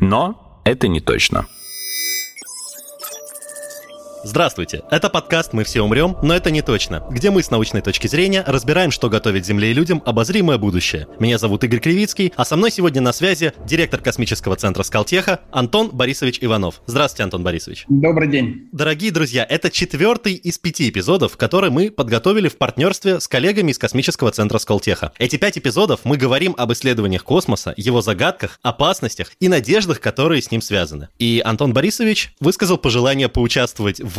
Но это не точно. Здравствуйте, это подкаст «Мы все умрем, но это не точно», где мы с научной точки зрения разбираем, что готовит Земле и людям обозримое будущее. Меня зовут Игорь Кривицкий, а со мной сегодня на связи директор космического центра Скалтеха Антон Борисович Иванов. Здравствуйте, Антон Борисович. Добрый день. Дорогие друзья, это четвертый из пяти эпизодов, которые мы подготовили в партнерстве с коллегами из космического центра Скалтеха. Эти пять эпизодов мы говорим об исследованиях космоса, его загадках, опасностях и надеждах, которые с ним связаны. И Антон Борисович высказал пожелание поучаствовать в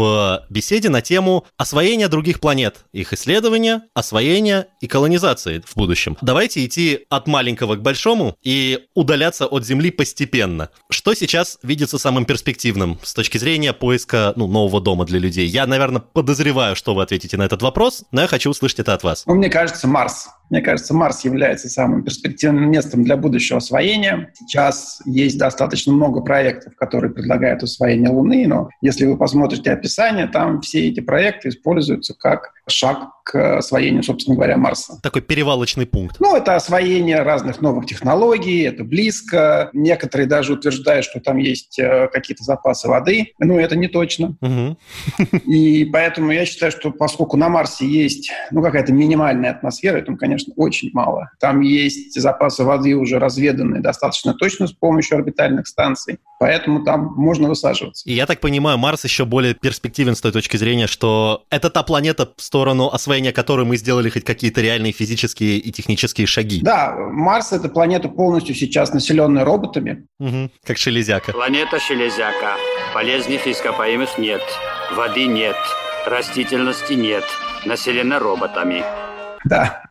беседе на тему освоения других планет, их исследования, освоения и колонизации в будущем. Давайте идти от маленького к большому и удаляться от Земли постепенно. Что сейчас видится самым перспективным с точки зрения поиска ну, нового дома для людей? Я, наверное, подозреваю, что вы ответите на этот вопрос, но я хочу услышать это от вас. Ну, мне кажется, Марс. Мне кажется, Марс является самым перспективным местом для будущего освоения. Сейчас есть достаточно много проектов, которые предлагают освоение Луны, но если вы посмотрите описание, там все эти проекты используются как шаг к освоению, собственно говоря, Марса. Такой перевалочный пункт. Ну, это освоение разных новых технологий, это близко. Некоторые даже утверждают, что там есть э, какие-то запасы воды. Но это не точно. Угу. И поэтому я считаю, что поскольку на Марсе есть ну, какая-то минимальная атмосфера, это, конечно, очень мало. Там есть запасы воды уже разведанные достаточно точно с помощью орбитальных станций. Поэтому там можно высаживаться. И я так понимаю, Марс еще более перспективен с той точки зрения, что это та планета, в сторону освоения которой мы сделали хоть какие-то реальные физические и технические шаги. Да, Марс — это планета полностью сейчас населенная роботами. Угу, как шелезяка. Планета Шелезяка. Полезных ископаемых нет. Воды нет. Растительности нет. Населена роботами. Да,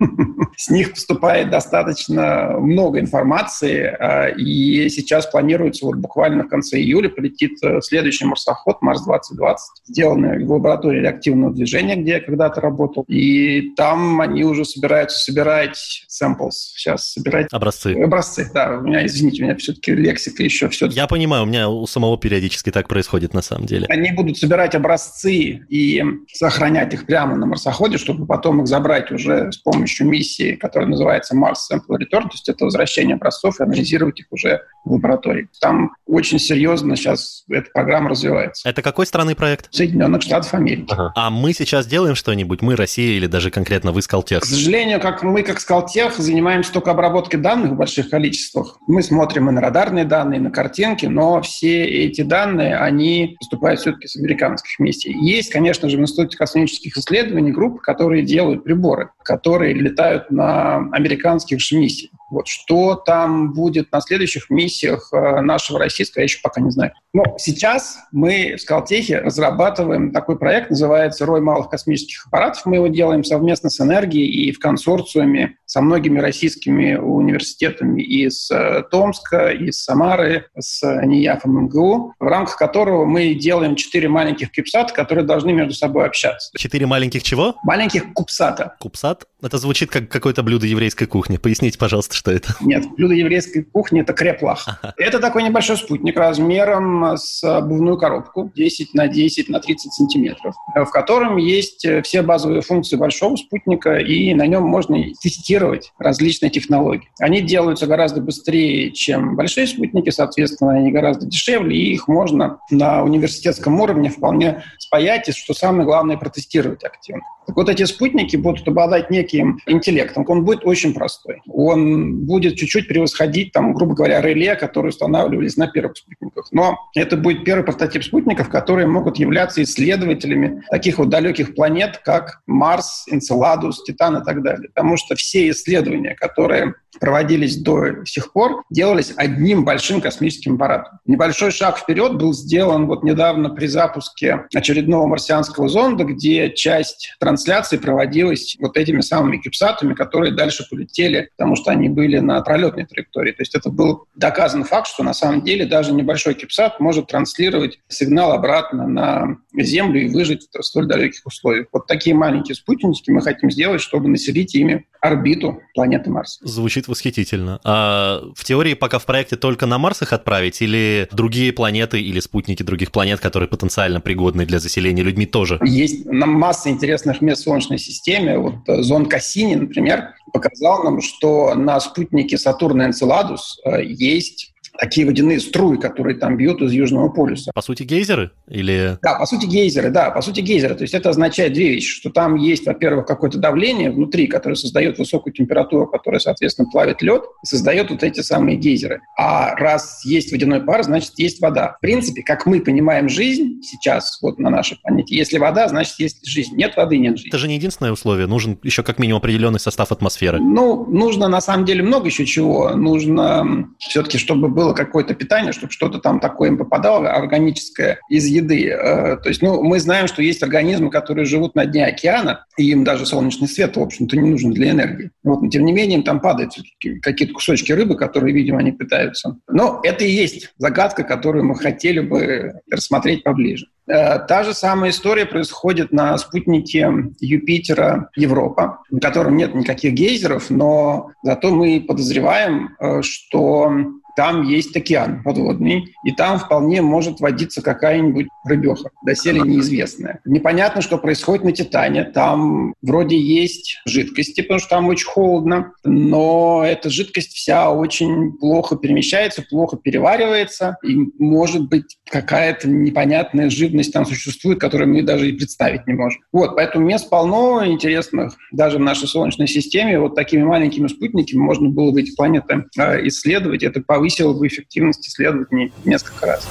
с них поступает достаточно много информации, а, и сейчас планируется вот буквально в конце июля полетит э, следующий марсоход Марс-2020, сделанный в лаборатории реактивного движения, где я когда-то работал, и там они уже собираются собирать samples, сейчас собирать... Образцы. Образцы, да. У меня, извините, у меня все-таки лексика еще все Я понимаю, у меня у самого периодически так происходит на самом деле. Они будут собирать образцы и сохранять их прямо на марсоходе, чтобы потом их забрать уже с помощью миссии, которая называется Mars Sample Return, то есть это возвращение образцов и анализировать их уже в лаборатории. Там очень серьезно сейчас эта программа развивается. Это какой страны проект? Соединенных Штатов Америки. Ага. А мы сейчас делаем что-нибудь? Мы, Россия или даже конкретно вы, Скалтех? К сожалению, как мы, как Скалтех, занимаемся только обработкой данных в больших количествах. Мы смотрим и на радарные данные, и на картинки, но все эти данные, они поступают все-таки с американских миссий. Есть, конечно же, в Институте космических исследований группы, которые делают приборы, которые летают на американских же миссиях. Вот что там будет на следующих миссиях э, нашего российского, я еще пока не знаю. Но сейчас мы в Скалтехе разрабатываем такой проект, называется «Рой малых космических аппаратов». Мы его делаем совместно с «Энергией» и в консорциуме со многими российскими университетами из э, Томска, из Самары, с НИЯФом МГУ, в рамках которого мы делаем четыре маленьких кубсата, которые должны между собой общаться. Четыре маленьких чего? Маленьких кубсата. Кубсат? Это звучит как какое-то блюдо еврейской кухни. Поясните, пожалуйста, что это? Нет, блюдо еврейской кухни – это креплах. Ага. Это такой небольшой спутник размером с обувную коробку 10 на 10 на 30 сантиметров, в котором есть все базовые функции большого спутника, и на нем можно тестировать различные технологии. Они делаются гораздо быстрее, чем большие спутники, соответственно, они гораздо дешевле, и их можно на университетском уровне вполне спаять, и, что самое главное, протестировать активно. Так вот эти спутники будут обладать неким интеллектом. Он будет очень простой. Он будет чуть-чуть превосходить, там, грубо говоря, реле, которые устанавливались на первых спутниках. Но это будет первый прототип спутников, которые могут являться исследователями таких вот далеких планет, как Марс, Энцеладус, Титан и так далее. Потому что все исследования, которые проводились до сих пор, делались одним большим космическим аппаратом. Небольшой шаг вперед был сделан вот недавно при запуске очередного марсианского зонда, где часть трансляции проводилась вот этими самыми кипсатами, которые дальше полетели, потому что они были на пролетной траектории. То есть это был доказан факт, что на самом деле даже небольшой кипсат может транслировать сигнал обратно на Землю и выжить в столь далеких условиях. Вот такие маленькие спутники мы хотим сделать, чтобы населить ими орбиту планеты Марс. Звучит восхитительно. А в теории пока в проекте только на Марс их отправить или другие планеты или спутники других планет, которые потенциально пригодны для заселения людьми тоже? Есть масса интересных мест в Солнечной системе. Вот э, зон Кассини, например, показал нам, что на спутнике Сатурна Энцеладус э, есть такие водяные струи, которые там бьют из Южного полюса. По сути, гейзеры? Или... Да, по сути, гейзеры, да, по сути, гейзеры. То есть это означает две вещи, что там есть, во-первых, какое-то давление внутри, которое создает высокую температуру, которая, соответственно, плавит лед, создает вот эти самые гейзеры. А раз есть водяной пар, значит, есть вода. В принципе, как мы понимаем жизнь сейчас вот на нашей планете, если вода, значит, есть жизнь. Нет воды, нет жизни. Это же не единственное условие. Нужен еще как минимум определенный состав атмосферы. Ну, нужно на самом деле много еще чего. Нужно все-таки, чтобы было было какое-то питание, чтобы что-то там такое им попадало, органическое из еды. Э, то есть, ну, мы знаем, что есть организмы, которые живут на дне океана, и им даже солнечный свет, в общем-то, не нужен для энергии. Вот, но тем не менее, им там падают какие-то кусочки рыбы, которые, видимо, они питаются. Но это и есть загадка, которую мы хотели бы рассмотреть поближе. Э, та же самая история происходит на спутнике Юпитера Европа, в котором нет никаких гейзеров, но зато мы подозреваем, э, что там есть океан подводный, и там вполне может водиться какая-нибудь рыбеха, доселе неизвестная. Непонятно, что происходит на Титане. Там вроде есть жидкости, потому что там очень холодно, но эта жидкость вся очень плохо перемещается, плохо переваривается, и может быть какая-то непонятная живность там существует, которую мы даже и представить не можем. Вот, поэтому мест полно интересных даже в нашей Солнечной системе. Вот такими маленькими спутниками можно было бы эти планеты э, исследовать. Это повысить повысило бы эффективность исследований несколько раз.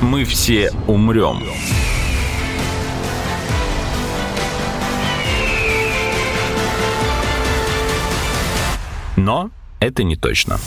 Мы все умрем. Но это не точно.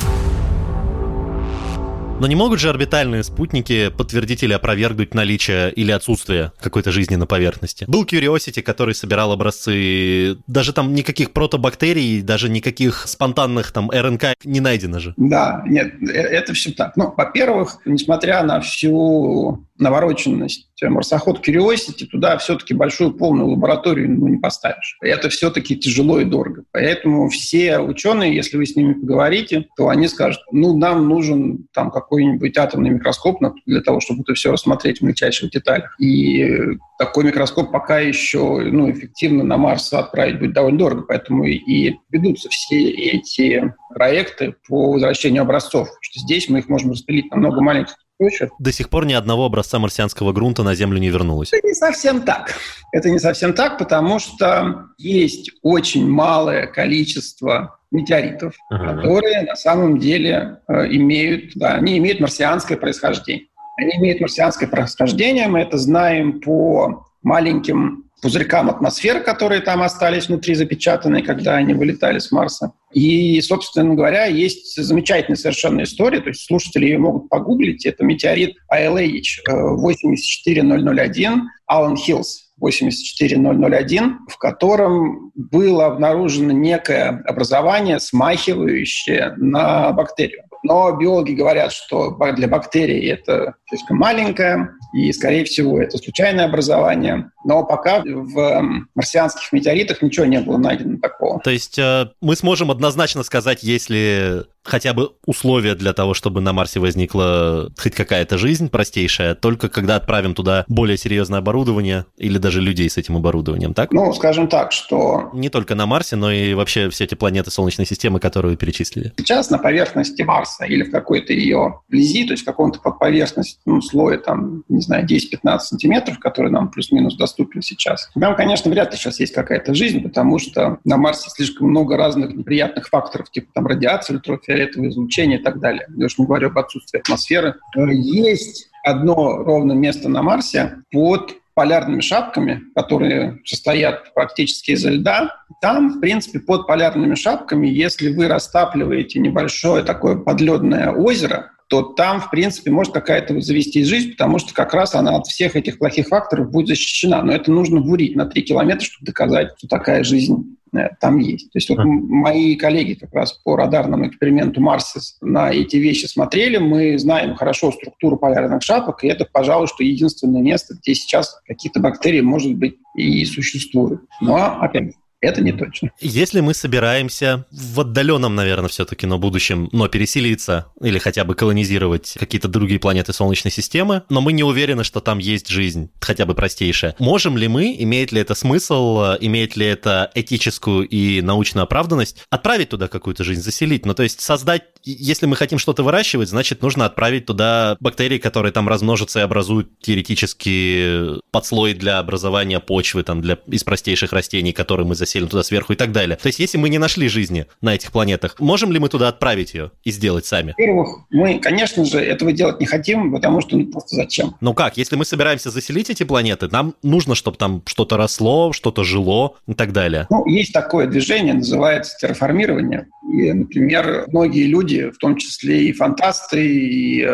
Но не могут же орбитальные спутники подтвердить или опровергнуть наличие или отсутствие какой-то жизни на поверхности. Был Curiosity, который собирал образцы, даже там никаких протобактерий, даже никаких спонтанных там РНК не найдено же. Да, нет, э, это все так. Ну, во-первых, несмотря на всю навороченность марсоход Curiosity, туда все-таки большую полную лабораторию ну, не поставишь. Это все-таки тяжело и дорого. Поэтому все ученые, если вы с ними поговорите, то они скажут, ну, нам нужен там какой-нибудь атомный микроскоп для того, чтобы это все рассмотреть в мельчайших деталях. И такой микроскоп пока еще ну, эффективно на Марс отправить будет довольно дорого, поэтому и ведутся все эти проекты по возвращению образцов, что здесь мы их можем распилить на много маленьких почвах. До сих пор ни одного образца марсианского грунта на Землю не вернулось. Это не совсем так. Это не совсем так, потому что есть очень малое количество метеоритов, ага. которые на самом деле э, имеют, да, они имеют марсианское происхождение. Они имеют марсианское происхождение, мы это знаем по маленьким пузырькам атмосферы, которые там остались внутри запечатанные, когда они вылетали с Марса. И, собственно говоря, есть замечательная совершенно история, то есть слушатели ее могут погуглить. Это метеорит ALH 84001 Алан Хиллс 84001, в котором было обнаружено некое образование, смахивающее на бактерию. Но биологи говорят, что для бактерий это слишком маленькое, и, скорее всего, это случайное образование. Но пока в марсианских метеоритах ничего не было найдено такого. То есть э, мы сможем однозначно сказать, если хотя бы условия для того, чтобы на Марсе возникла хоть какая-то жизнь простейшая, только когда отправим туда более серьезное оборудование или даже людей с этим оборудованием, так? Ну, скажем так, что... Не только на Марсе, но и вообще все эти планеты Солнечной системы, которые вы перечислили. Сейчас на поверхности Марса или в какой-то ее вблизи, то есть в каком-то поверхностном слое, там, не знаю, 10-15 сантиметров, который нам плюс-минус доступен сейчас. Там, конечно, вряд ли сейчас есть какая-то жизнь, потому что на Марсе слишком много разных неприятных факторов, типа там радиации, ультрафиолета, ультрафиолетовое излучение и так далее. Я уж не говорю об отсутствии атмосферы. Есть одно ровно место на Марсе под полярными шапками, которые состоят практически из льда, там, в принципе, под полярными шапками, если вы растапливаете небольшое такое подледное озеро, то там, в принципе, может какая-то вот завести жизнь, потому что как раз она от всех этих плохих факторов будет защищена. Но это нужно бурить на 3 километра, чтобы доказать, что такая жизнь э, там есть. То есть вот мои коллеги как раз по радарному эксперименту Марсис на эти вещи смотрели. Мы знаем хорошо структуру полярных шапок, и это, пожалуй, что единственное место, где сейчас какие-то бактерии, может быть, и существуют. Но, опять это не точно. Если мы собираемся в отдаленном, наверное, все-таки, но будущем, но переселиться или хотя бы колонизировать какие-то другие планеты Солнечной системы, но мы не уверены, что там есть жизнь, хотя бы простейшая. Можем ли мы, имеет ли это смысл, имеет ли это этическую и научную оправданность, отправить туда какую-то жизнь, заселить? Ну, то есть создать, если мы хотим что-то выращивать, значит, нужно отправить туда бактерии, которые там размножатся и образуют теоретически подслой для образования почвы, там, для, из простейших растений, которые мы заселим заселим туда сверху и так далее. То есть, если мы не нашли жизни на этих планетах, можем ли мы туда отправить ее и сделать сами? Во-первых, мы, конечно же, этого делать не хотим, потому что ну, просто зачем? Ну как, если мы собираемся заселить эти планеты, нам нужно, чтобы там что-то росло, что-то жило и так далее. Ну, есть такое движение, называется терраформирование. И, например, многие люди, в том числе и фантасты, и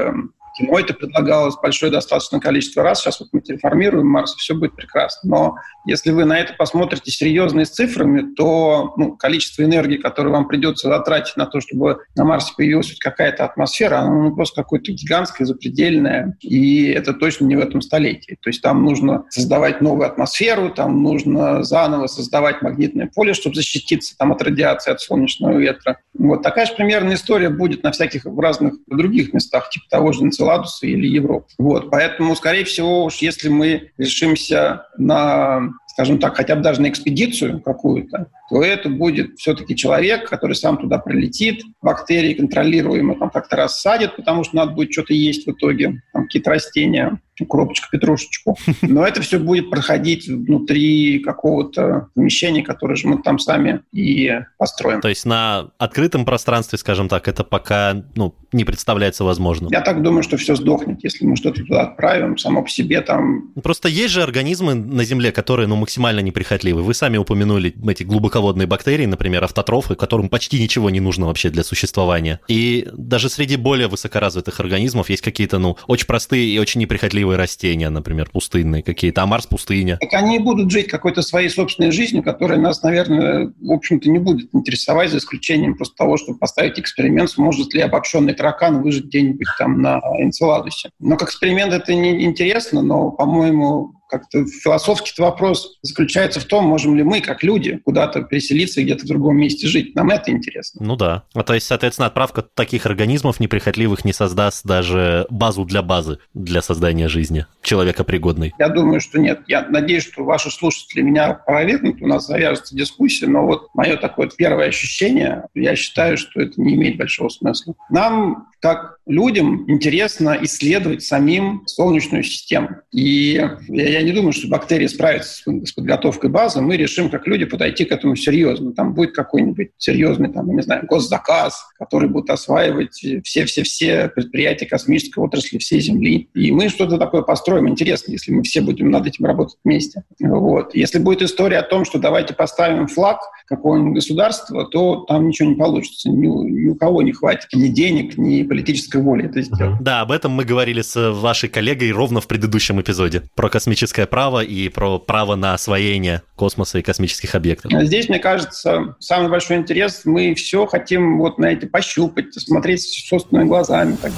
кино это предлагалось большое достаточное количество раз. Сейчас вот мы терраформируем Марс, все будет прекрасно. Но если вы на это посмотрите серьезно с цифрами, то ну, количество энергии, которое вам придется затратить на то, чтобы на Марсе появилась какая-то атмосфера, оно ну, просто какое-то гигантское, запредельное. И это точно не в этом столетии. То есть там нужно создавать новую атмосферу, там нужно заново создавать магнитное поле, чтобы защититься там, от радиации, от солнечного ветра. Вот такая же примерная история будет на всяких разных других местах, типа того же Энцеладуса или Европы. Вот. Поэтому, скорее всего, уж если мы решимся на скажем так, хотя бы даже на экспедицию какую-то, то это будет все-таки человек, который сам туда прилетит, бактерии контролируемо там как-то рассадит, потому что надо будет что-то есть в итоге, там какие-то растения, кропочку, петрушечку. Но это все будет проходить внутри какого-то помещения, которое же мы там сами и построим. То есть на открытом пространстве, скажем так, это пока ну, не представляется возможным? Я так думаю, что все сдохнет, если мы что-то туда отправим, само по себе там... Просто есть же организмы на Земле, которые ну, максимально неприхотливы. Вы сами упомянули эти глубоководные бактерии, например, автотрофы, которым почти ничего не нужно вообще для существования. И даже среди более высокоразвитых организмов есть какие-то, ну, очень простые и очень неприхотливые растения, например, пустынные какие-то, а Марс пустыня. Так они будут жить какой-то своей собственной жизнью, которая нас, наверное, в общем-то не будет интересовать, за исключением просто того, чтобы поставить эксперимент, сможет ли обобщенный таракан выжить где-нибудь там на Энцеладусе. Но как эксперимент это не интересно, но, по-моему, как-то философский вопрос заключается в том, можем ли мы, как люди, куда-то переселиться и где-то в другом месте жить. Нам это интересно. Ну да. А то есть, соответственно, отправка таких организмов неприхотливых не создаст даже базу для базы для создания жизни человека пригодной. Я думаю, что нет. Я надеюсь, что ваши слушатели меня опровергнут, у нас завяжется дискуссия, но вот мое такое первое ощущение, я считаю, что это не имеет большого смысла. Нам как людям интересно исследовать самим Солнечную систему. И я не думаю, что бактерии справятся с подготовкой базы. Мы решим, как люди, подойти к этому серьезно. Там будет какой-нибудь серьезный, там, не знаю, госзаказ, который будет осваивать все-все-все предприятия космической отрасли всей Земли. И мы что-то такое построим. Интересно, если мы все будем над этим работать вместе. Вот. Если будет история о том, что давайте поставим флаг какого-нибудь государства, то там ничего не получится. Ни, ни у кого не хватит ни денег, ни политической воли это сделать. Да, об этом мы говорили с вашей коллегой ровно в предыдущем эпизоде. Про космическое право и про право на освоение космоса и космических объектов. Здесь, мне кажется, самый большой интерес. Мы все хотим вот на эти пощупать, смотреть собственными глазами. Так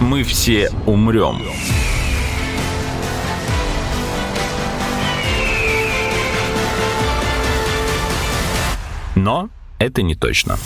Мы все умрем. Но это не точно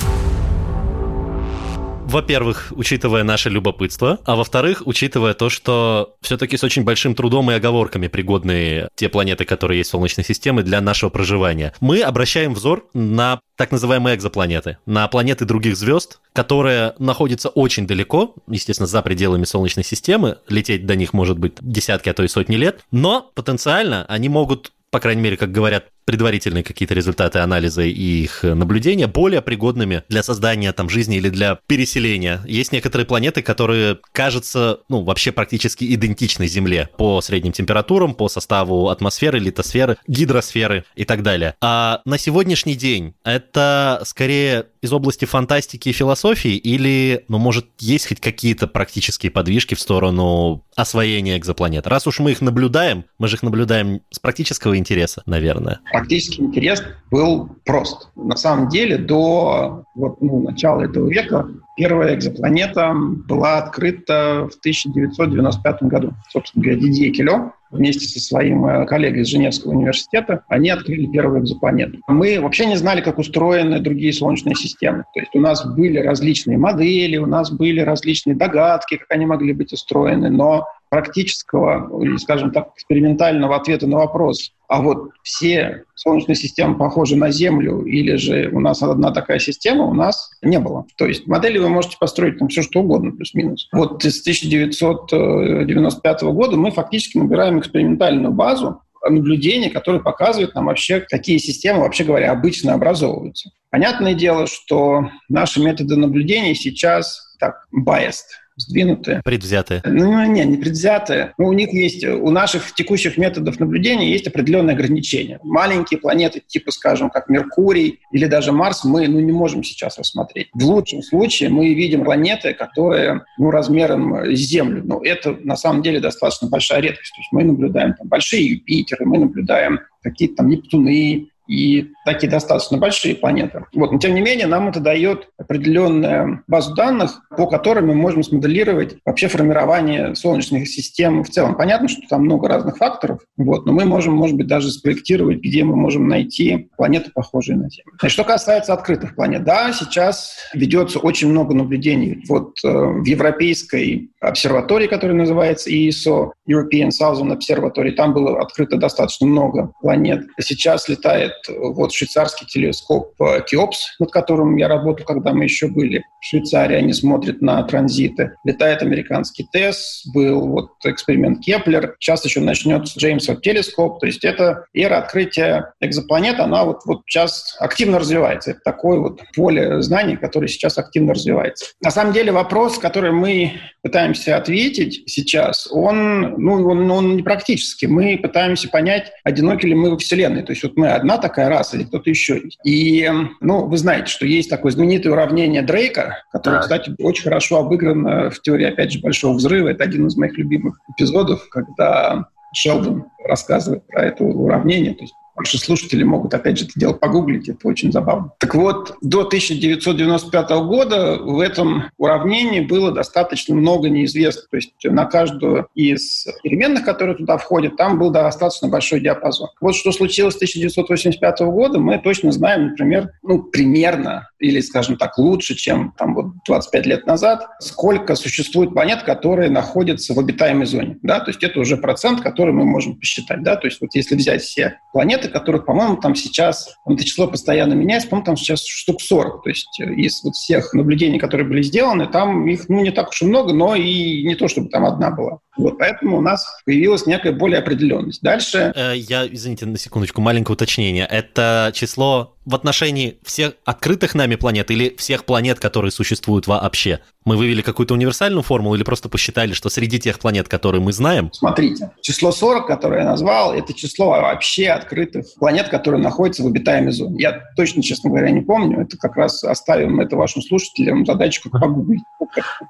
во-первых, учитывая наше любопытство, а во-вторых, учитывая то, что все-таки с очень большим трудом и оговорками пригодны те планеты, которые есть в Солнечной системе для нашего проживания. Мы обращаем взор на так называемые экзопланеты, на планеты других звезд, которые находятся очень далеко, естественно, за пределами Солнечной системы, лететь до них может быть десятки, а то и сотни лет, но потенциально они могут по крайней мере, как говорят предварительные какие-то результаты анализа и их наблюдения более пригодными для создания там жизни или для переселения. Есть некоторые планеты, которые, кажется, ну, вообще практически идентичны Земле по средним температурам, по составу атмосферы, литосферы, гидросферы и так далее. А на сегодняшний день это скорее из области фантастики и философии или, ну, может, есть хоть какие-то практические подвижки в сторону освоения экзопланет? Раз уж мы их наблюдаем, мы же их наблюдаем с практического интереса, наверное. Практический интерес был прост. На самом деле, до вот, ну, начала этого века первая экзопланета была открыта в 1995 году. Собственно говоря, Дидье Келё вместе со своим э, коллегой из Женевского университета, они открыли первую экзопланету. Мы вообще не знали, как устроены другие солнечные системы. То есть у нас были различные модели, у нас были различные догадки, как они могли быть устроены, но практического скажем так, экспериментального ответа на вопрос, а вот все солнечные системы похожи на Землю или же у нас одна такая система, у нас не было. То есть модели вы можете построить там все что угодно, плюс-минус. Вот с 1995 года мы фактически набираем экспериментальную базу, наблюдений, которые показывают нам вообще, какие системы, вообще говоря, обычно образовываются. Понятное дело, что наши методы наблюдений сейчас так biased, сдвинутые. Предвзятые. Ну, не, не предвзятые. Ну, у них есть, у наших текущих методов наблюдения есть определенные ограничения. Маленькие планеты, типа, скажем, как Меркурий или даже Марс, мы ну, не можем сейчас рассмотреть. В лучшем случае мы видим планеты, которые ну, размером с Землю. Но это на самом деле достаточно большая редкость. То есть мы наблюдаем там, большие Юпитеры, мы наблюдаем какие-то там Нептуны, и такие достаточно большие планеты. Вот. Но тем не менее нам это дает определенную базу данных, по которой мы можем смоделировать вообще формирование солнечных систем в целом. Понятно, что там много разных факторов, вот, но мы можем, может быть, даже спроектировать, где мы можем найти планеты, похожие на Землю. Что касается открытых планет, да, сейчас ведется очень много наблюдений. Вот э, в европейской обсерватории, которая называется ESO, European Southern Observatory, там было открыто достаточно много планет. Сейчас летает вот швейцарский телескоп CHEOPS, над которым я работал, когда мы еще были в Швейцарии, они смотрят на транзиты. Летает американский TESS, был вот эксперимент Кеплер, сейчас еще начнется Джеймсов телескоп, то есть это эра открытия экзопланет, она вот, вот сейчас активно развивается. Это такое вот поле знаний, которое сейчас активно развивается. На самом деле вопрос, который мы пытаемся ответить сейчас, он, ну, он, он не практически. Мы пытаемся понять, одиноки ли мы во Вселенной. То есть вот мы одна такая раса или кто-то еще. И, ну, вы знаете, что есть такое знаменитое уравнение Дрейка, которое, кстати, очень хорошо обыграно в теории, опять же, Большого взрыва. Это один из моих любимых эпизодов, когда Шелдон рассказывает про это уравнение. То есть Ваши слушатели могут, опять же, это дело погуглить, это очень забавно. Так вот, до 1995 года в этом уравнении было достаточно много неизвестных. То есть на каждую из переменных, которые туда входят, там был достаточно большой диапазон. Вот что случилось с 1985 года, мы точно знаем, например, ну, примерно, или, скажем так, лучше, чем там вот 25 лет назад, сколько существует планет, которые находятся в обитаемой зоне. Да? То есть это уже процент, который мы можем посчитать. Да? То есть вот если взять все планеты, которых, по-моему, там сейчас, это число постоянно меняется, по-моему, там сейчас штук 40. То есть э, из вот всех наблюдений, которые были сделаны, там их ну, не так уж и много, но и не то, чтобы там одна была. Вот, поэтому у нас появилась некая более определенность. Дальше... Э, я, извините, на секундочку, маленькое уточнение. Это число в отношении всех открытых нами планет или всех планет, которые существуют вообще? Мы вывели какую-то универсальную формулу или просто посчитали, что среди тех планет, которые мы знаем... Смотрите, число 40, которое я назвал, это число вообще открытых планет, которые находятся в обитаемой зоне. Я точно, честно говоря, не помню. Это как раз оставим это вашим слушателям задачку погуглить.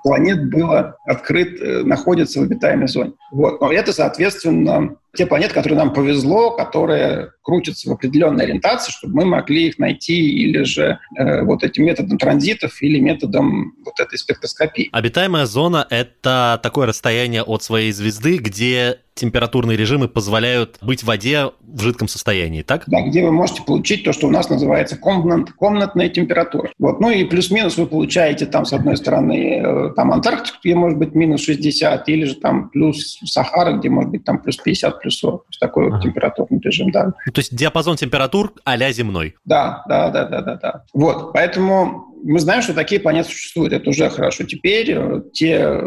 Планет было открыт, э, находится в обитаемой зоне. Вот. Но это, соответственно, те планеты, которые нам повезло, которые крутятся в определенной ориентации, чтобы мы могли их найти или же э, вот этим методом транзитов или методом вот этой спектроскопии. Обитаемая зона — это такое расстояние от своей звезды, где температурные режимы позволяют быть в воде в жидком состоянии, так? Да, где вы можете получить то, что у нас называется комнат, комнатная температура. Вот. Ну и плюс-минус вы получаете там, с одной стороны, э, там Антарктику, где может быть минус 60, или же там плюс Сахара, где может быть там плюс 50, плюс 40. То есть такой ага. вот температурный режим, да. Ну, то есть диапазон температур а-ля земной. Да, да, да, да, да, да. Вот, поэтому мы знаем, что такие планеты существуют, это уже хорошо. Теперь э, те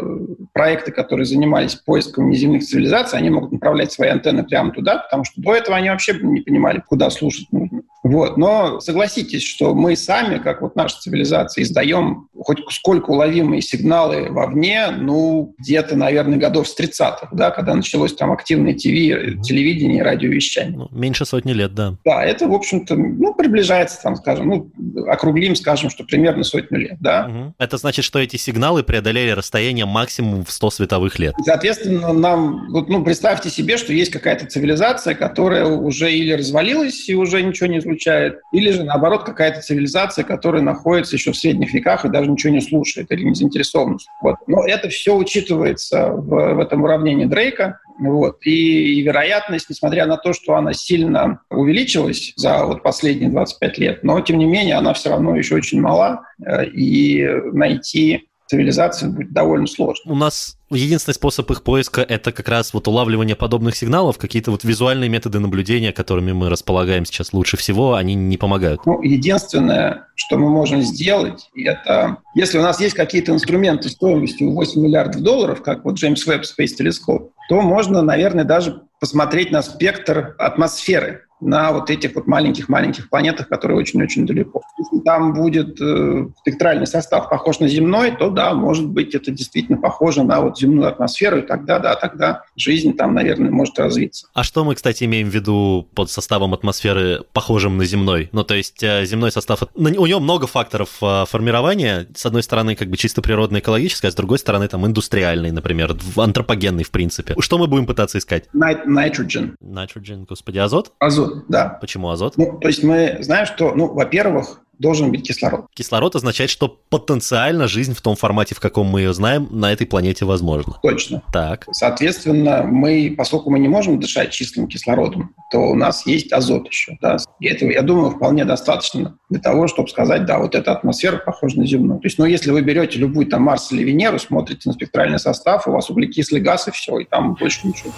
проекты, которые занимались поиском неземных цивилизаций, они могут направлять свои антенны прямо туда, потому что до этого они вообще не понимали, куда слушать нужно. Вот. Но согласитесь, что мы сами, как вот наша цивилизация, издаем хоть сколько уловимые сигналы вовне, ну, где-то, наверное, годов с 30-х, да, когда началось там активное ТВ, телевидение и радиовещание. Ну, меньше сотни лет, да. Да, это, в общем-то, ну, приближается, там, скажем, ну, округлим, скажем, что примерно сотню лет, да. Угу. Это значит, что эти сигналы преодолели расстояние максимум в 100 световых лет. Соответственно, нам, вот, ну, представьте себе, что есть какая-то цивилизация, которая уже или развалилась и уже ничего не излучает, или же, наоборот, какая-то цивилизация, которая находится еще в средних веках и даже ничего не слушает или не заинтересован. Вот. Но это все учитывается в, в этом уравнении Дрейка. Вот. И, и вероятность, несмотря на то, что она сильно увеличилась за вот последние 25 лет, но тем не менее она все равно еще очень мала, э, и найти цивилизации будет довольно сложно. У нас единственный способ их поиска — это как раз вот улавливание подобных сигналов, какие-то вот визуальные методы наблюдения, которыми мы располагаем сейчас лучше всего, они не помогают. Ну, единственное, что мы можем сделать, это если у нас есть какие-то инструменты стоимостью 8 миллиардов долларов, как вот Джеймс Веб Space Telescope, то можно, наверное, даже посмотреть на спектр атмосферы на вот этих вот маленьких-маленьких планетах, которые очень-очень далеко. Если там будет э, спектральный состав похож на земной, то да, может быть, это действительно похоже на вот земную атмосферу, и тогда, да, тогда жизнь там, наверное, может развиться. А что мы, кстати, имеем в виду под составом атмосферы, похожим на земной? Ну, то есть э, земной состав, у него много факторов э, формирования. С одной стороны, как бы чисто природный, экологический, а с другой стороны, там, индустриальный, например, антропогенный, в принципе. Что мы будем пытаться искать? Nitrogen. Nitrogen, господи, азот? Азот, да. Почему азот? Ну, то есть мы знаем, что, ну, во-первых, должен быть кислород. Кислород означает, что потенциально жизнь в том формате, в каком мы ее знаем, на этой планете возможна. Точно. Так. Соответственно, мы, поскольку мы не можем дышать чистым кислородом, то у нас есть азот еще. Да? И этого, я думаю, вполне достаточно для того, чтобы сказать, да, вот эта атмосфера похожа на земную. То есть, ну, если вы берете любую там Марс или Венеру, смотрите на спектральный состав, у вас углекислый газ и все, и там больше ничего.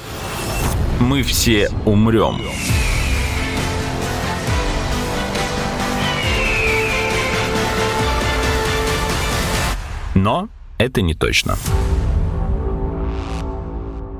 Мы все умрем. Но это не точно.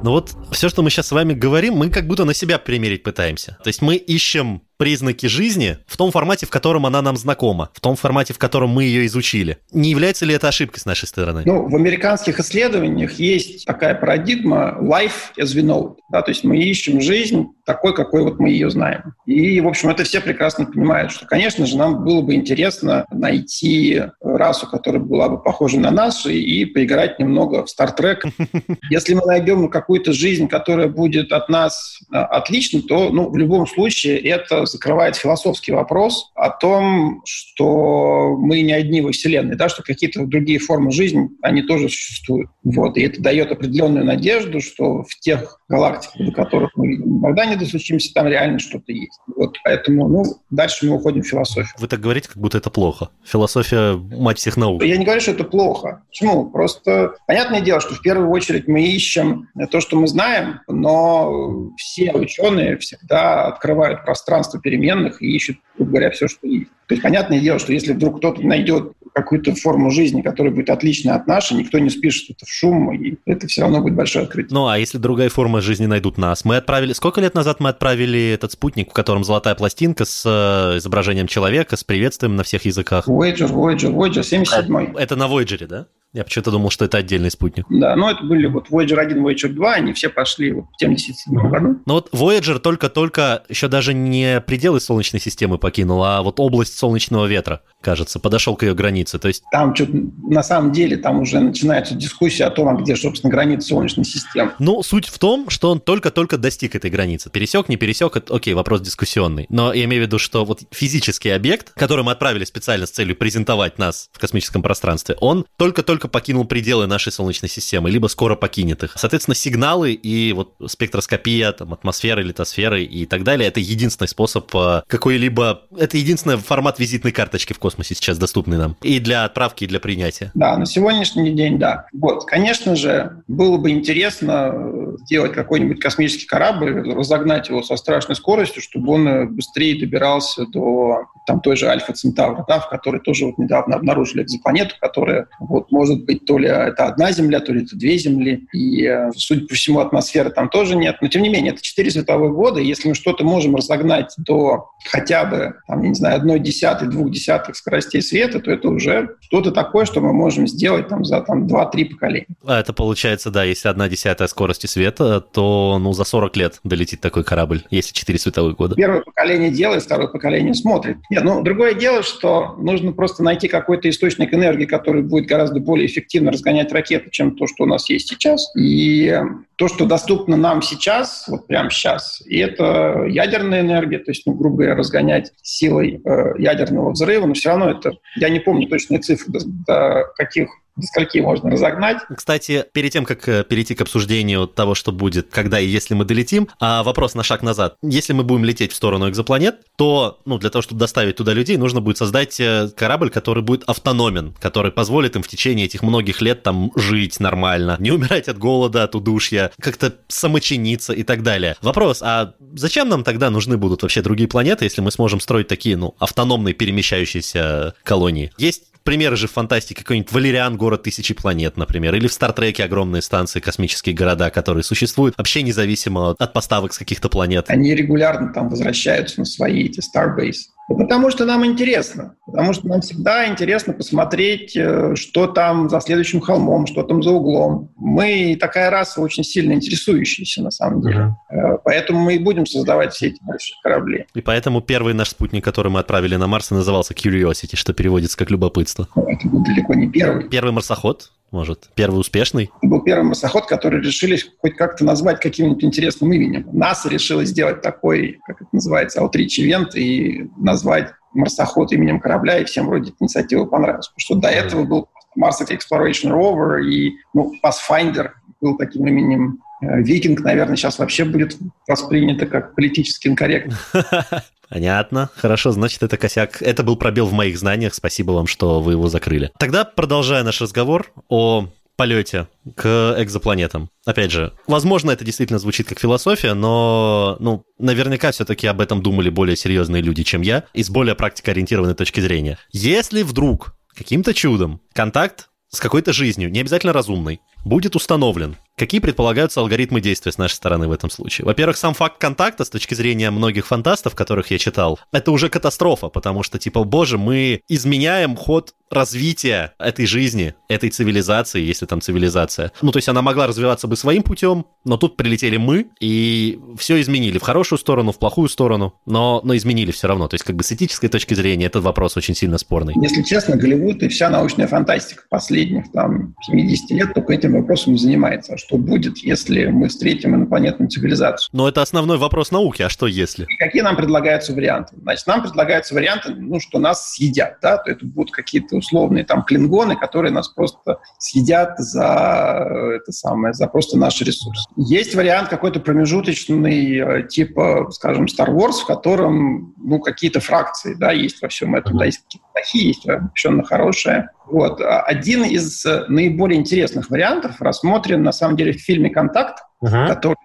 Но вот все, что мы сейчас с вами говорим, мы как будто на себя примерить пытаемся. То есть мы ищем признаки жизни в том формате, в котором она нам знакома, в том формате, в котором мы ее изучили. Не является ли это ошибкой с нашей стороны? Ну, в американских исследованиях есть такая парадигма life as we know. Да, то есть мы ищем жизнь такой, какой вот мы ее знаем. И, в общем, это все прекрасно понимают, что, конечно же, нам было бы интересно найти расу, которая была бы похожа на нашу, и поиграть немного в Star Trek. Если мы найдем какую-то жизнь, которая будет от нас а, отлична, то, ну, в любом случае, это закрывает философский вопрос о том, что мы не одни во Вселенной, да, что какие-то другие формы жизни, они тоже существуют. Вот. И это дает определенную надежду, что в тех галактиках, до которых мы никогда не достучимся, там реально что-то есть. Вот. Поэтому ну, дальше мы уходим в философию. Вы так говорите, как будто это плохо. Философия – мать всех наук. Я не говорю, что это плохо. Почему? Просто понятное дело, что в первую очередь мы ищем то, что мы знаем, но все ученые всегда открывают пространство пространство переменных и ищет, грубо говоря, все, что есть. То есть понятное дело, что если вдруг кто-то найдет какую-то форму жизни, которая будет отлична от нашей, никто не спишет это в шум, и это все равно будет большое открытие. Ну, а если другая форма жизни найдут нас? Мы отправили... Сколько лет назад мы отправили этот спутник, в котором золотая пластинка с э, изображением человека, с приветствием на всех языках? Voyager, Voyager, Voyager, 77 Это на Voyager, да? Я почему-то думал, что это отдельный спутник. Да, но это были вот Voyager 1, Voyager 2, они все пошли вот в 77 году. Но вот Voyager только-только еще даже не пределы Солнечной системы покинул, а вот область солнечного ветра, кажется, подошел к ее границе. То есть... Там что на самом деле, там уже начинается дискуссия о том, а где, собственно, граница Солнечной системы. Ну, суть в том, что он только-только достиг этой границы. Пересек, не пересек, это, окей, вопрос дискуссионный. Но я имею в виду, что вот физический объект, который мы отправили специально с целью презентовать нас в космическом пространстве, он только-только только покинул пределы нашей Солнечной системы, либо скоро покинет их. Соответственно, сигналы и вот спектроскопия, там, атмосферы, литосферы и так далее, это единственный способ э, какой-либо... Это единственный формат визитной карточки в космосе сейчас доступный нам. И для отправки, и для принятия. Да, на сегодняшний день, да. Вот, конечно же, было бы интересно сделать какой-нибудь космический корабль, разогнать его со страшной скоростью, чтобы он быстрее добирался до там, той же Альфа Центавра, да, в которой тоже вот недавно обнаружили экзопланету, которая вот, может может быть, то ли это одна Земля, то ли это две Земли. И, э, судя по всему, атмосферы там тоже нет. Но, тем не менее, это 4 световых года. Если мы что-то можем разогнать до хотя бы, там, не знаю, одной десятой, двух десятых скоростей света, то это уже что-то такое, что мы можем сделать там, за там, 2-3 поколения. А это получается, да, если одна десятая скорости света, то ну, за 40 лет долетит такой корабль, если 4 световых года. Первое поколение делает, второе поколение смотрит. Нет, ну, другое дело, что нужно просто найти какой-то источник энергии, который будет гораздо более эффективно разгонять ракеты, чем то, что у нас есть сейчас. И то, что доступно нам сейчас, вот прямо сейчас, и это ядерная энергия, то есть, ну, грубо говоря, разгонять силой э, ядерного взрыва, но все равно это, я не помню точные цифры, до, до каких до скольки можно разогнать. Кстати, перед тем, как э, перейти к обсуждению того, что будет, когда и если мы долетим, а вопрос на шаг назад. Если мы будем лететь в сторону экзопланет, то ну, для того, чтобы доставить туда людей, нужно будет создать э, корабль, который будет автономен, который позволит им в течение этих многих лет там жить нормально, не умирать от голода, от удушья, как-то самочиниться и так далее. Вопрос, а зачем нам тогда нужны будут вообще другие планеты, если мы сможем строить такие, ну, автономные перемещающиеся колонии? Есть примеры же в фантастике, какой-нибудь Валериан, город тысячи планет, например, или в Стартреке огромные станции, космические города, которые существуют вообще независимо от поставок с каких-то планет. Они регулярно там возвращаются на свои эти Starbase. Потому что нам интересно. Потому что нам всегда интересно посмотреть, э, что там за следующим холмом, что там за углом. Мы такая раса очень сильно интересующаяся, на самом деле. Uh-huh. Поэтому мы и будем создавать все эти большие корабли. И поэтому первый наш спутник, который мы отправили на Марс, назывался Curiosity, что переводится как любопытство. Это был далеко не первый. Первый марсоход, может, первый успешный? Был первый марсоход, который решили хоть как-то назвать каким-нибудь интересным именем. НАСА решила сделать такой, как это называется, аутрич-ивент и назвать марсоход именем корабля, и всем вроде инициатива понравилась. Потому что до этого был Mars Exploration Rover и ну, Pathfinder был таким именем Э, викинг, наверное, сейчас вообще будет воспринято как политически инкорректно. Понятно. Хорошо, значит, это косяк. Это был пробел в моих знаниях. Спасибо вам, что вы его закрыли. Тогда, продолжая наш разговор о полете к экзопланетам. Опять же, возможно, это действительно звучит как философия, но, ну, наверняка все-таки об этом думали более серьезные люди, чем я, и с более практикоориентированной точки зрения. Если вдруг каким-то чудом. Контакт с какой-то жизнью, не обязательно разумной, будет установлен, Какие предполагаются алгоритмы действия с нашей стороны в этом случае? Во-первых, сам факт контакта с точки зрения многих фантастов, которых я читал, это уже катастрофа, потому что, типа, боже, мы изменяем ход развития этой жизни, этой цивилизации, если там цивилизация. Ну, то есть она могла развиваться бы своим путем, но тут прилетели мы и все изменили в хорошую сторону, в плохую сторону, но, но изменили все равно. То есть как бы с этической точки зрения этот вопрос очень сильно спорный. Если честно, Голливуд и вся научная фантастика последних там 70 лет только этим вопросом занимается что будет, если мы встретим инопланетную цивилизацию. Но это основной вопрос науки, а что если? И какие нам предлагаются варианты? Значит, нам предлагаются варианты, ну, что нас съедят, да, то это будут какие-то условные там клингоны, которые нас просто съедят за это самое, за просто наши ресурсы. Есть вариант какой-то промежуточный, э, типа, скажем, Star Wars, в котором, ну, какие-то фракции, да, есть во всем этом, да, есть какие-то плохие, есть совершенно хорошие. Вот. А один из э, наиболее интересных вариантов рассмотрен, на самом деле, в фильме «Контакт», uh-huh. который,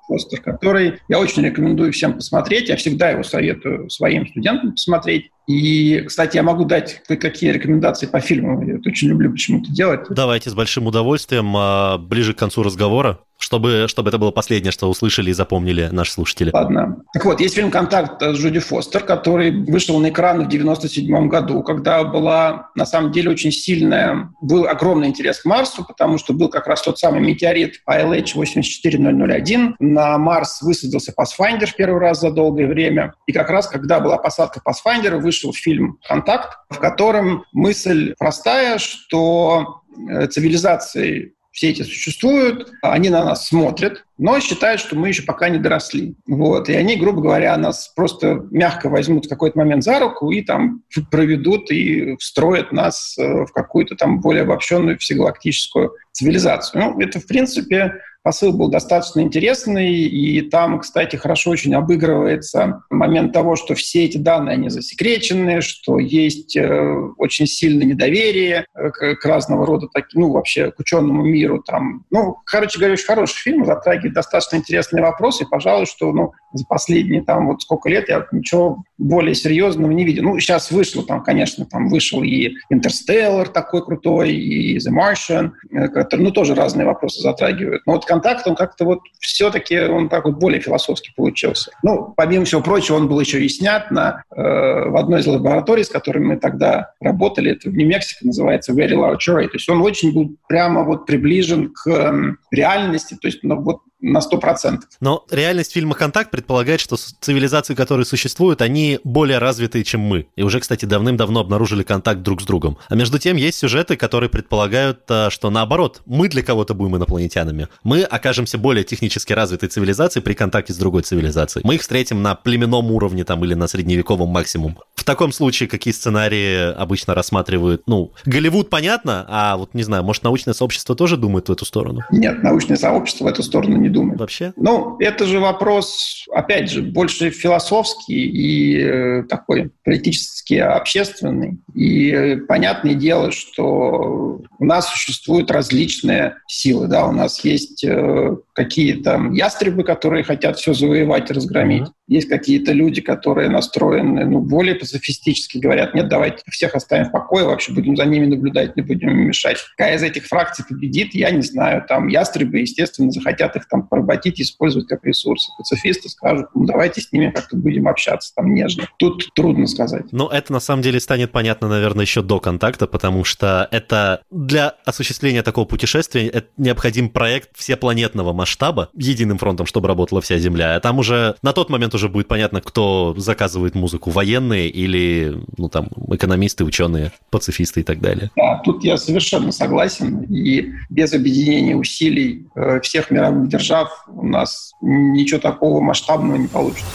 который я очень рекомендую всем посмотреть. Я всегда его советую своим студентам посмотреть. И, кстати, я могу дать какие рекомендации по фильму. Я это очень люблю почему-то делать. Давайте с большим удовольствием. А, ближе к концу разговора чтобы, чтобы это было последнее, что услышали и запомнили наши слушатели. Ладно. Так вот, есть фильм «Контакт» с Джуди Фостер, который вышел на экраны в 97 году, когда была, на самом деле, очень сильная, был огромный интерес к Марсу, потому что был как раз тот самый метеорит ILH 84001. На Марс высадился Pathfinder в первый раз за долгое время. И как раз, когда была посадка Pathfinder, вышел фильм «Контакт», в котором мысль простая, что э, цивилизации все эти существуют, они на нас смотрят, но считают, что мы еще пока не доросли. Вот. И они, грубо говоря, нас просто мягко возьмут в какой-то момент за руку и там проведут и встроят нас э, в какую-то там более обобщенную всегалактическую цивилизацию. Ну, это, в принципе, Посыл был достаточно интересный, и там, кстати, хорошо очень обыгрывается момент того, что все эти данные, они засекречены, что есть э, очень сильное недоверие э, к, к разного рода, так, ну, вообще к ученому миру. Там. Ну, короче говоря, очень хороший фильм, затрагивает достаточно интересные вопросы, и, пожалуй, что ну, за последние там вот сколько лет я ничего более серьезного не видел. Ну, сейчас вышло там, конечно, там вышел и Интерстеллар такой крутой, и The Martian, э, который, ну, тоже разные вопросы затрагивают. Но вот контакт, он как-то вот все-таки, он такой более философский получился. Ну, помимо всего прочего, он был еще и снят на, э, в одной из лабораторий, с которыми мы тогда работали, это в Нью-Мексико, называется Very Large Array. То есть он очень был прямо вот приближен к э, реальности, то есть ну, вот на 100%. Но реальность фильма «Контакт» предполагает, что цивилизации, которые существуют, они более развитые, чем мы. И уже, кстати, давным-давно обнаружили контакт друг с другом. А между тем есть сюжеты, которые предполагают, э, что наоборот, мы для кого-то будем инопланетянами. Мы окажемся более технически развитой цивилизацией при контакте с другой цивилизацией. Мы их встретим на племенном уровне там или на средневековом максимум. В таком случае какие сценарии обычно рассматривают? Ну, Голливуд понятно, а вот не знаю, может научное сообщество тоже думает в эту сторону? Нет, научное сообщество в эту сторону не думает. Вообще? Ну, это же вопрос, опять же, больше философский и э, такой политически общественный. И понятное дело, что у нас существуют различные силы. Да? У нас есть э, какие-то ястребы, которые хотят все завоевать и разгромить. Mm-hmm. Есть какие-то люди, которые настроены ну, более пацифистически, говорят, нет, давайте всех оставим в покое, вообще будем за ними наблюдать, не будем им мешать. Какая из этих фракций победит, я не знаю. Там ястребы, естественно, захотят их там поработить и использовать как ресурсы. Пацифисты скажут, ну давайте с ними как-то будем общаться там нежно. Тут трудно сказать. Но это на самом деле станет понятно, наверное, еще до контакта, потому что это для осуществления такого путешествия это необходим проект всепланетного масштаба, единым фронтом, чтобы работала вся Земля. А там уже на тот момент уже будет понятно, кто заказывает музыку, военные или ну там экономисты, ученые, пацифисты и так далее. Да, тут я совершенно согласен. И без объединения усилий э, всех мировых держав у нас ничего такого масштабного не получится.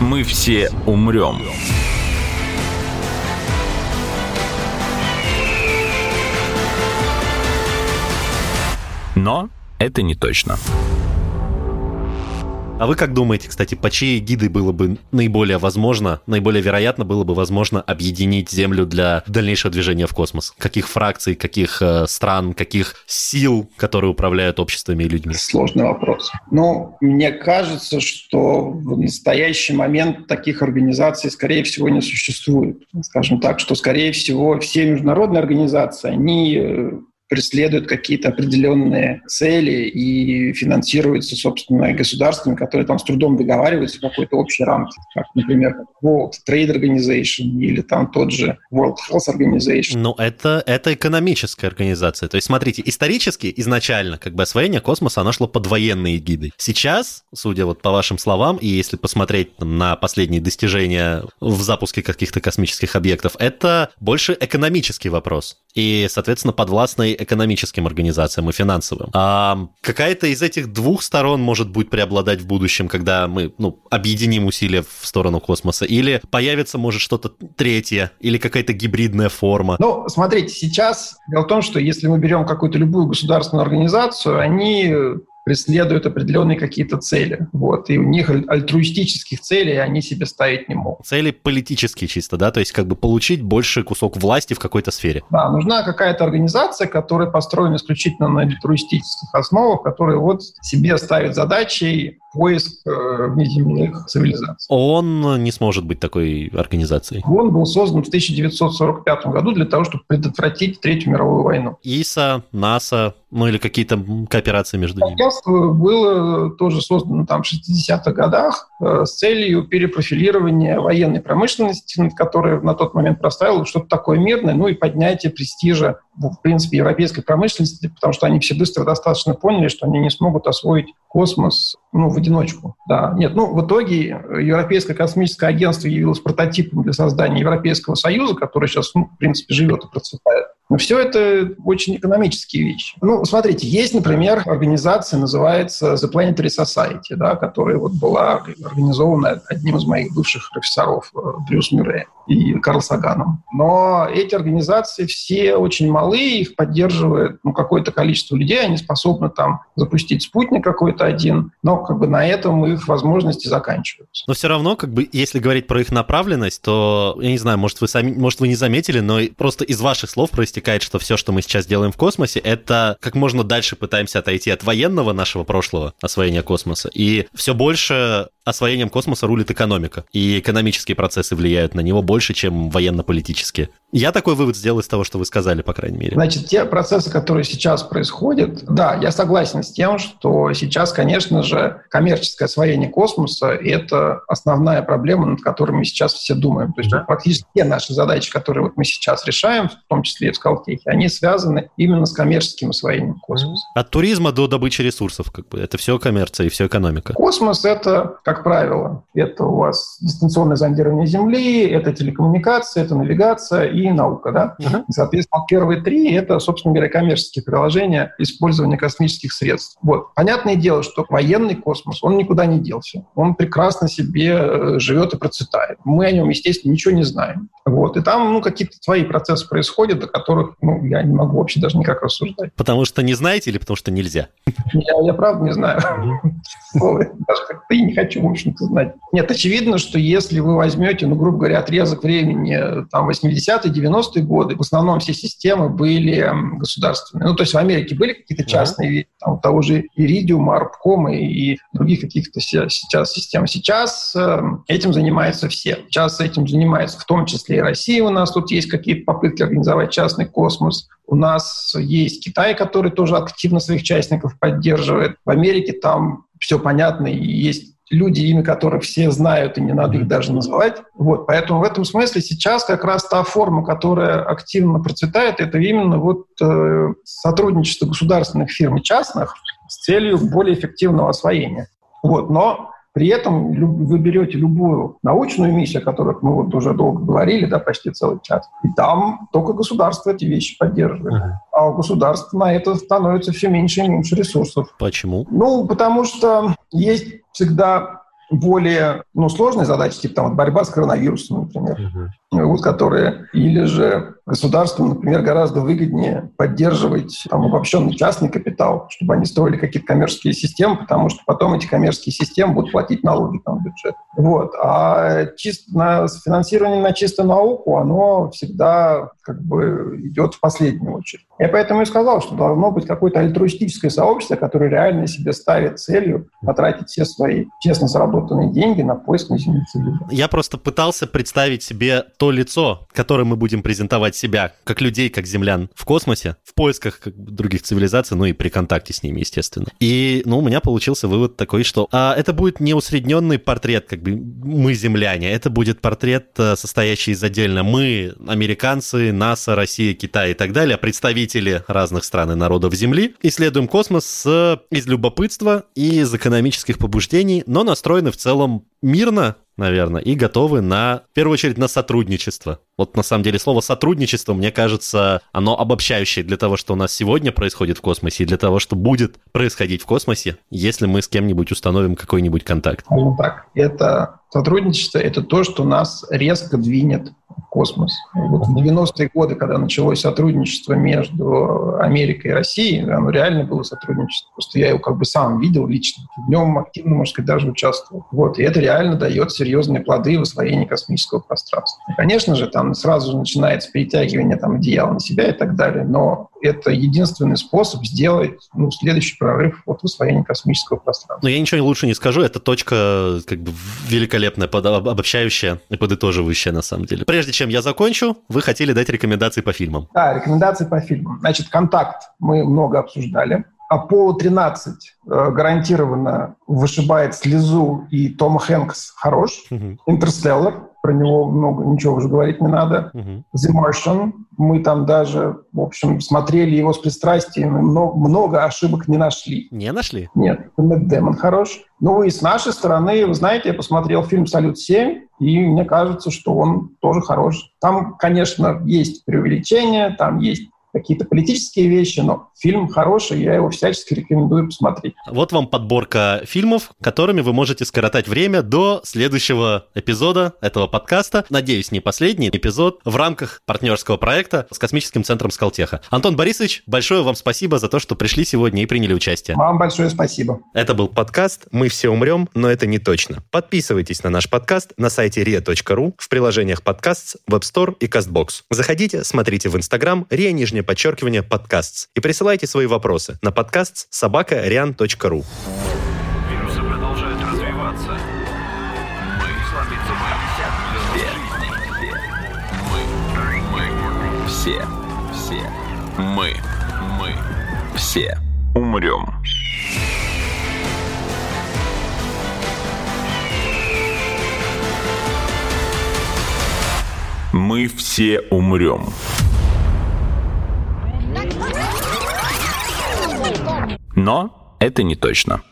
Мы все умрем. Но это не точно. А вы как думаете, кстати, по чьей гиды было бы наиболее возможно, наиболее вероятно было бы возможно объединить Землю для дальнейшего движения в космос? Каких фракций, каких э, стран, каких сил, которые управляют обществами и людьми? Сложный вопрос. Ну, мне кажется, что в настоящий момент таких организаций, скорее всего, не существует. Скажем так, что, скорее всего, все международные организации, они э, преследуют какие-то определенные цели и финансируются, собственно, государствами, которые там с трудом договариваются в какой-то общей рамке, как, например, World Trade Organization или там тот же World Health Organization. Ну, это, это экономическая организация. То есть, смотрите, исторически, изначально, как бы освоение космоса, оно шло под военные гиды. Сейчас, судя вот по вашим словам, и если посмотреть там, на последние достижения в запуске каких-то космических объектов, это больше экономический вопрос. И, соответственно, подвластный экономическим организациям и финансовым. А какая-то из этих двух сторон может будет преобладать в будущем, когда мы ну, объединим усилия в сторону космоса? Или появится, может, что-то третье, или какая-то гибридная форма? Ну, смотрите, сейчас дело в том, что если мы берем какую-то любую государственную организацию, они преследуют определенные какие-то цели. Вот, и у них альтруистических целей они себе ставить не могут. Цели политические чисто, да? То есть как бы получить больше кусок власти в какой-то сфере. Да, нужна какая-то организация, которая построена исключительно на альтруистических основах, которая вот себе ставит задачей поиск э, внеземных цивилизаций. Он не сможет быть такой организацией. Он был создан в 1945 году для того, чтобы предотвратить Третью мировую войну. ИСА, НАСА, ну или какие-то кооперации между ними? Агентство было тоже создано там в 60-х годах с целью перепрофилирования военной промышленности, над на тот момент проставило что-то такое мирное, ну и поднятие престижа, в принципе, европейской промышленности, потому что они все быстро достаточно поняли, что они не смогут освоить космос ну, в одиночку. Да. Нет, ну, в итоге Европейское космическое агентство явилось прототипом для создания Европейского Союза, который сейчас, ну, в принципе, живет и процветает. Но все это очень экономические вещи. Ну, смотрите, есть, например, организация, называется The Planetary Society, да, которая вот была организована одним из моих бывших профессоров, э, Брюс Мюрреем и Карл Саганом. Но эти организации все очень малые, их поддерживает ну, какое-то количество людей, они способны там запустить спутник какой-то один, но как бы на этом их возможности заканчиваются. Но все равно, как бы, если говорить про их направленность, то, я не знаю, может, вы сами, может, вы не заметили, но просто из ваших слов проистекает проистекает, что все, что мы сейчас делаем в космосе, это как можно дальше пытаемся отойти от военного нашего прошлого освоения космоса и все больше освоением космоса рулит экономика, и экономические процессы влияют на него больше, чем военно-политические. Я такой вывод сделал из того, что вы сказали, по крайней мере. Значит, те процессы, которые сейчас происходят, да, я согласен с тем, что сейчас, конечно же, коммерческое освоение космоса – это основная проблема, над которой мы сейчас все думаем. То есть да. практически все наши задачи, которые вот мы сейчас решаем, в том числе и в Сколтехе, они связаны именно с коммерческим освоением космоса. От туризма до добычи ресурсов, как бы, это все коммерция и все экономика. Космос – это, как правило, это у вас дистанционное зондирование Земли, это телекоммуникация, это навигация и наука, да? Uh-huh. Соответственно, первые три – это, собственно говоря, коммерческие приложения использования космических средств. Вот. Понятное дело, что военный космос, он никуда не делся. Он прекрасно себе э, живет и процветает. Мы о нем, естественно, ничего не знаем. Вот. И там ну, какие-то свои процессы происходят, о которых ну, я не могу вообще даже никак рассуждать. Потому что не знаете или потому что нельзя? Я, я правда не знаю. Даже как-то и не хочу, в общем-то, знать. Нет, очевидно, что если вы возьмете, ну, грубо говоря, отрезок времени там 80-е, 90-е годы, в основном все системы были государственные. Ну, то есть в Америке были какие-то частные, yeah. там, того же Iridium, Арпком и, других каких-то сейчас систем. Сейчас э, этим занимаются все. Сейчас этим занимается в том числе и Россия. У нас тут есть какие-то попытки организовать частный космос. У нас есть Китай, который тоже активно своих частников поддерживает. В Америке там все понятно, и есть люди, имя которых все знают, и не надо их даже называть. Вот, поэтому в этом смысле сейчас как раз та форма, которая активно процветает, это именно вот э, сотрудничество государственных фирм и частных с целью более эффективного освоения. Вот, но при этом вы берете любую научную миссию, о которой мы вот уже долго говорили, да, почти целый час, и там только государство эти вещи поддерживает. Uh-huh. А у государства на это становится все меньше и меньше ресурсов. Почему? Ну, потому что есть всегда более ну, сложные задачи, типа там, борьба с коронавирусом, например, uh-huh. вот, которые, или же государству, например, гораздо выгоднее поддерживать там, обобщенный частный капитал, чтобы они строили какие-то коммерческие системы, потому что потом эти коммерческие системы будут платить налоги там, в бюджет. Вот. А чисто на, финансирование на чистую науку, оно всегда как бы идет в последнюю очередь. Я поэтому и сказал, что должно быть какое-то альтруистическое сообщество, которое реально себе ставит целью потратить все свои честно заработанные деньги на поиск цивилизации. Я просто пытался представить себе то лицо, которое мы будем презентовать себя, как людей, как землян в космосе, в поисках других цивилизаций, ну и при контакте с ними, естественно. И, ну, у меня получился вывод такой, что а, это будет не усредненный портрет, как бы мы земляне, это будет портрет, э, состоящий из отдельно мы, американцы, НАСА, Россия, Китай и так далее, представители разных стран и народов Земли, исследуем космос с, из любопытства и из экономических побуждений, но настроены в целом мирно, наверное, и готовы на, в первую очередь, на сотрудничество. Вот на самом деле слово сотрудничество, мне кажется, оно обобщающее для того, что у нас сегодня происходит в космосе, и для того, что будет происходить в космосе, если мы с кем-нибудь установим какой-нибудь контакт. Ну так, это сотрудничество, это то, что нас резко двинет космос. Вот в 90-е годы, когда началось сотрудничество между Америкой и Россией, оно реально было сотрудничество. Просто я его как бы сам видел лично. В нем активно, можно сказать, даже участвовал. Вот. И это реально дает серьезные плоды в освоении космического пространства. Конечно же, там сразу же начинается перетягивание там, одеяла на себя и так далее, но это единственный способ сделать ну, следующий прорыв вот в освоении космического пространства. Но я ничего лучше не скажу, это точка как бы великолепная, обобщающая и подытоживающая на самом деле. Прежде чем я закончу, вы хотели дать рекомендации по фильмам. Да, рекомендации по фильмам. Значит, «Контакт» мы много обсуждали. Аполло 13 э, гарантированно вышибает слезу, и Том Хэнкс хорош. Интерстеллар, про него много, ничего уже говорить не надо. The Martian, мы там даже, в общем, смотрели его с пристрастием, много, много ошибок не нашли. Не нашли? Нет, Мэтт Дэмон хорош. Ну и с нашей стороны, вы знаете, я посмотрел фильм «Салют-7», и мне кажется, что он тоже хорош. Там, конечно, есть преувеличения, там есть какие-то политические вещи, но фильм хороший, я его всячески рекомендую посмотреть. Вот вам подборка фильмов, которыми вы можете скоротать время до следующего эпизода этого подкаста. Надеюсь, не последний эпизод в рамках партнерского проекта с космическим центром Скалтеха. Антон Борисович, большое вам спасибо за то, что пришли сегодня и приняли участие. Вам большое спасибо. Это был подкаст «Мы все умрем, но это не точно». Подписывайтесь на наш подкаст на сайте ria.ru, в приложениях подкаст, Web Store и CastBox. Заходите, смотрите в Instagram, ria, нижнее подчеркивание подкаст и присылайте свои вопросы на подкаст собака ру. Вирусы продолжают все, все, мы, мы, все. Умрем. мы все умрем. Но это не точно.